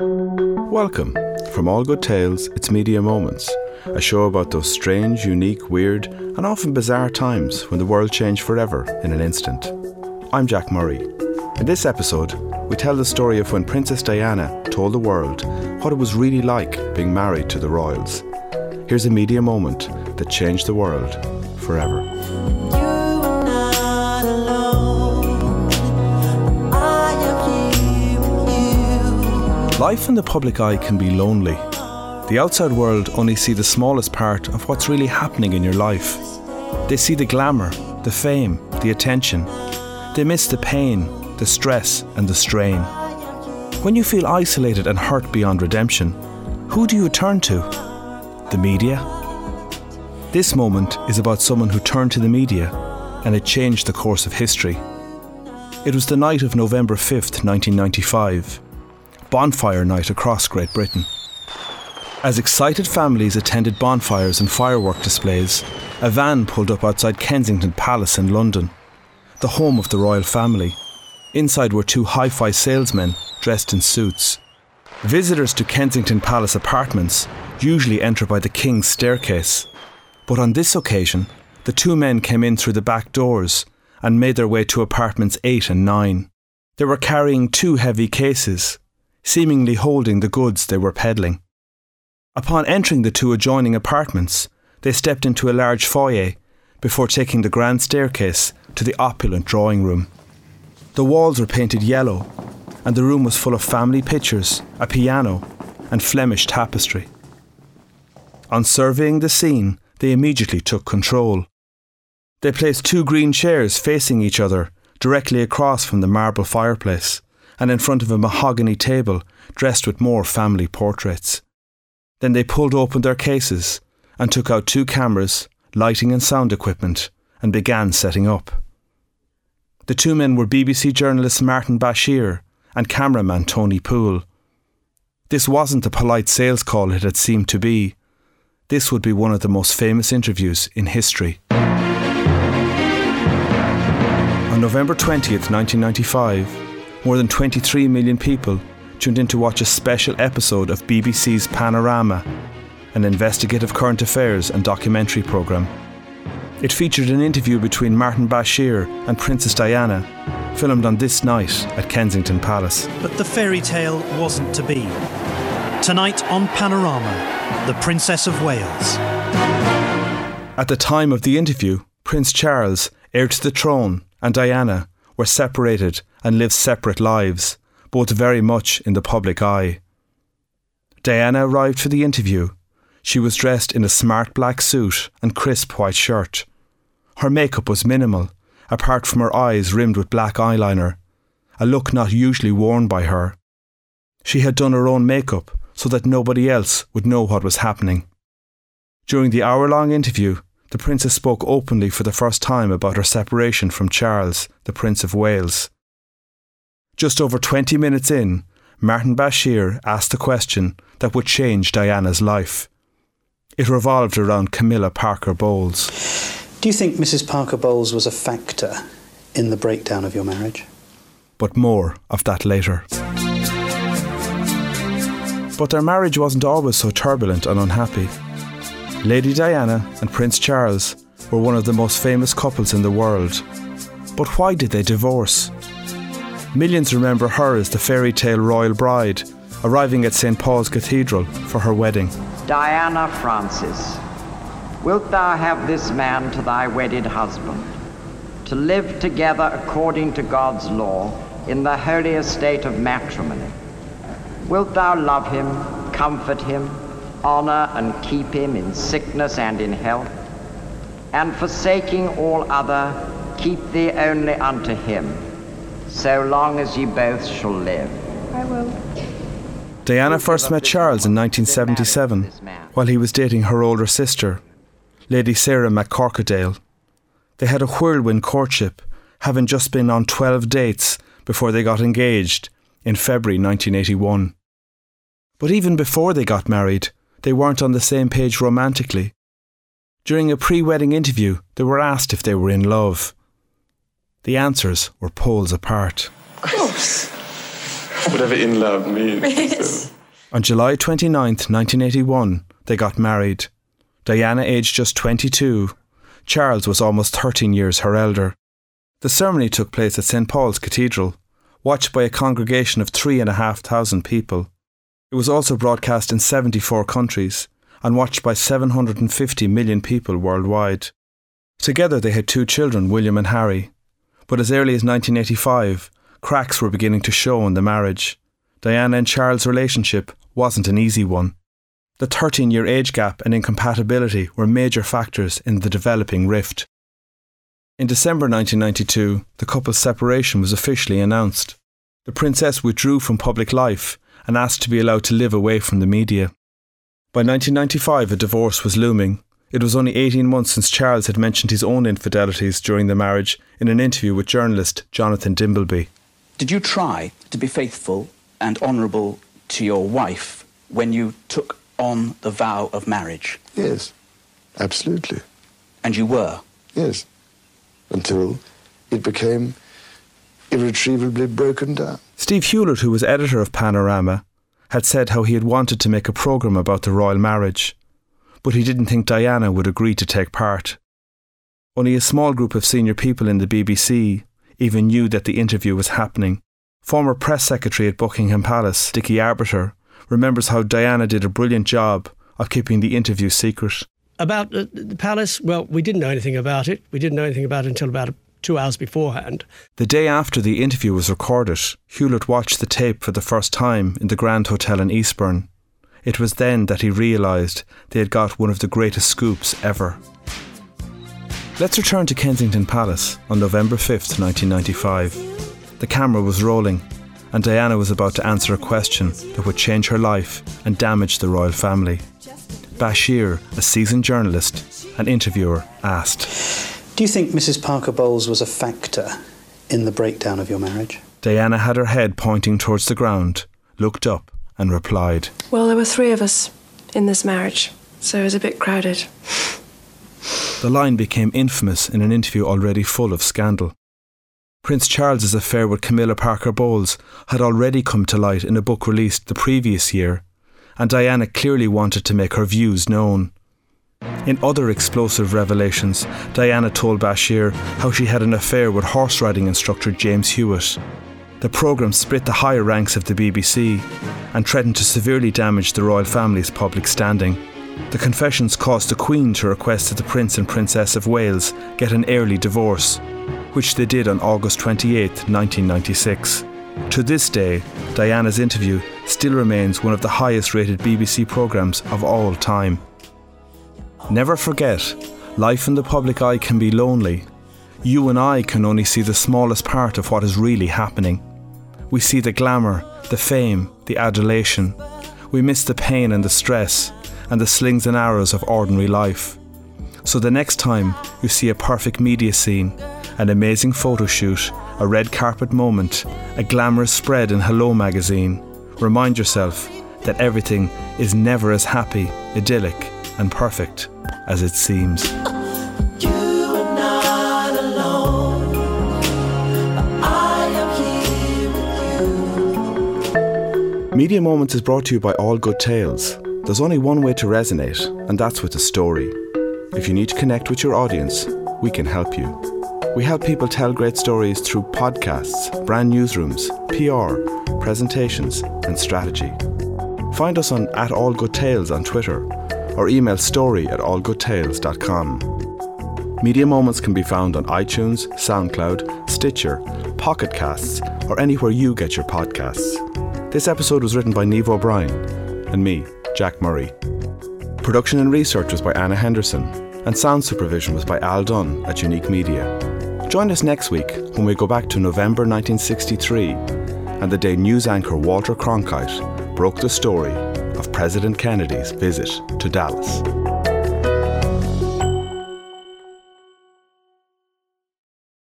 Welcome. From All Good Tales, it's Media Moments, a show about those strange, unique, weird, and often bizarre times when the world changed forever in an instant. I'm Jack Murray. In this episode, we tell the story of when Princess Diana told the world what it was really like being married to the royals. Here's a media moment that changed the world forever. Life in the public eye can be lonely. The outside world only see the smallest part of what's really happening in your life. They see the glamour, the fame, the attention. They miss the pain, the stress, and the strain. When you feel isolated and hurt beyond redemption, who do you turn to? The media? This moment is about someone who turned to the media and it changed the course of history. It was the night of November 5th, 1995 bonfire night across Great Britain. As excited families attended bonfires and firework displays, a van pulled up outside Kensington Palace in London, the home of the royal family. Inside were two hi fi salesmen dressed in suits. Visitors to Kensington Palace apartments usually enter by the King's staircase, but on this occasion, the two men came in through the back doors and made their way to apartments 8 and 9. They were carrying two heavy cases, seemingly holding the goods they were peddling. Upon entering the two adjoining apartments, they stepped into a large foyer before taking the grand staircase to the opulent drawing room. The walls were painted yellow, and the room was full of family pictures, a piano, and Flemish tapestry. On surveying the scene, they immediately took control. They placed two green chairs facing each other, directly across from the marble fireplace and in front of a mahogany table dressed with more family portraits. Then they pulled open their cases and took out two cameras, lighting and sound equipment, and began setting up. The two men were BBC journalist Martin Bashir and cameraman Tony Poole. This wasn't the polite sales call it had seemed to be. This would be one of the most famous interviews in history. On November 20th, 1995, more than 23 million people tuned in to watch a special episode of BBC's Panorama, an investigative current affairs and documentary programme. It featured an interview between Martin Bashir and Princess Diana, filmed on this night at Kensington Palace. But the fairy tale wasn't to be. Tonight on Panorama, the Princess of Wales. At the time of the interview, Prince Charles, heir to the throne, and Diana were separated and live separate lives, both very much in the public eye. Diana arrived for the interview. She was dressed in a smart black suit and crisp white shirt. Her makeup was minimal, apart from her eyes rimmed with black eyeliner, a look not usually worn by her. She had done her own makeup so that nobody else would know what was happening. During the hour long interview, the princess spoke openly for the first time about her separation from Charles, the Prince of Wales. Just over 20 minutes in, Martin Bashir asked a question that would change Diana's life. It revolved around Camilla Parker Bowles. Do you think Mrs. Parker Bowles was a factor in the breakdown of your marriage? But more of that later. But their marriage wasn't always so turbulent and unhappy. Lady Diana and Prince Charles were one of the most famous couples in the world. But why did they divorce? Millions remember her as the fairy tale royal bride, arriving at St. Paul's Cathedral for her wedding. Diana Frances, wilt thou have this man to thy wedded husband, to live together according to God's law in the holy estate of matrimony? Wilt thou love him, comfort him, honor and keep him in sickness and in health? And forsaking all other, keep thee only unto him so long as ye both shall live. I will. Diana first met Charles in 1977 while he was dating her older sister, Lady Sarah McCorquodale. They had a whirlwind courtship, having just been on 12 dates before they got engaged in February 1981. But even before they got married, they weren't on the same page romantically. During a pre wedding interview, they were asked if they were in love. The answers were poles apart. Of course. whatever in love means. On July 29th, 1981, they got married. Diana aged just 22. Charles was almost 13 years her elder. The ceremony took place at St Paul's Cathedral, watched by a congregation of three and a half thousand people. It was also broadcast in 74 countries and watched by 750 million people worldwide. Together they had two children, William and Harry. But as early as 1985, cracks were beginning to show in the marriage. Diana and Charles' relationship wasn't an easy one. The 13 year age gap and incompatibility were major factors in the developing rift. In December 1992, the couple's separation was officially announced. The princess withdrew from public life and asked to be allowed to live away from the media. By 1995, a divorce was looming. It was only 18 months since Charles had mentioned his own infidelities during the marriage in an interview with journalist Jonathan Dimbleby. Did you try to be faithful and honourable to your wife when you took on the vow of marriage? Yes, absolutely. And you were? Yes until it became irretrievably broken down. Steve Hewlett, who was editor of Panorama, had said how he had wanted to make a programme about the royal marriage, but he didn't think Diana would agree to take part. Only a small group of senior people in the BBC even knew that the interview was happening. Former press secretary at Buckingham Palace, Dickie Arbiter, remembers how Diana did a brilliant job of keeping the interview secret. About uh, the, the palace, well, we didn't know anything about it. We didn't know anything about it until about two hours beforehand. The day after the interview was recorded, Hewlett watched the tape for the first time in the Grand Hotel in Eastbourne. It was then that he realised they had got one of the greatest scoops ever. Let's return to Kensington Palace on November 5th, 1995. The camera was rolling, and Diana was about to answer a question that would change her life and damage the royal family. Bashir, a seasoned journalist and interviewer, asked Do you think Mrs. Parker Bowles was a factor in the breakdown of your marriage? Diana had her head pointing towards the ground, looked up, and replied Well, there were three of us in this marriage, so it was a bit crowded. The line became infamous in an interview already full of scandal. Prince Charles's affair with Camilla Parker Bowles had already come to light in a book released the previous year and Diana clearly wanted to make her views known. In other explosive revelations, Diana told Bashir how she had an affair with horse riding instructor James Hewitt. The programme split the higher ranks of the BBC and threatened to severely damage the royal family's public standing. The confessions caused the Queen to request that the Prince and Princess of Wales get an early divorce, which they did on August 28, 1996. To this day, Diana's interview still remains one of the highest rated BBC programmes of all time. Never forget, life in the public eye can be lonely. You and I can only see the smallest part of what is really happening. We see the glamour, the fame, the adulation. We miss the pain and the stress, and the slings and arrows of ordinary life. So the next time you see a perfect media scene, an amazing photo shoot, a red carpet moment, a glamorous spread in Hello magazine, remind yourself that everything is never as happy, idyllic, and perfect as it seems. Media Moments is brought to you by All Good Tales. There's only one way to resonate, and that's with a story. If you need to connect with your audience, we can help you. We help people tell great stories through podcasts, brand newsrooms, PR, presentations, and strategy. Find us on at All Good Tales on Twitter or email story at allgoodtales.com. Media Moments can be found on iTunes, SoundCloud, Stitcher, Pocket Casts, or anywhere you get your podcasts. This episode was written by Neve O'Brien and me, Jack Murray. Production and research was by Anna Henderson, and sound supervision was by Al Dunn at Unique Media. Join us next week when we go back to November 1963 and the day news anchor Walter Cronkite broke the story of President Kennedy's visit to Dallas.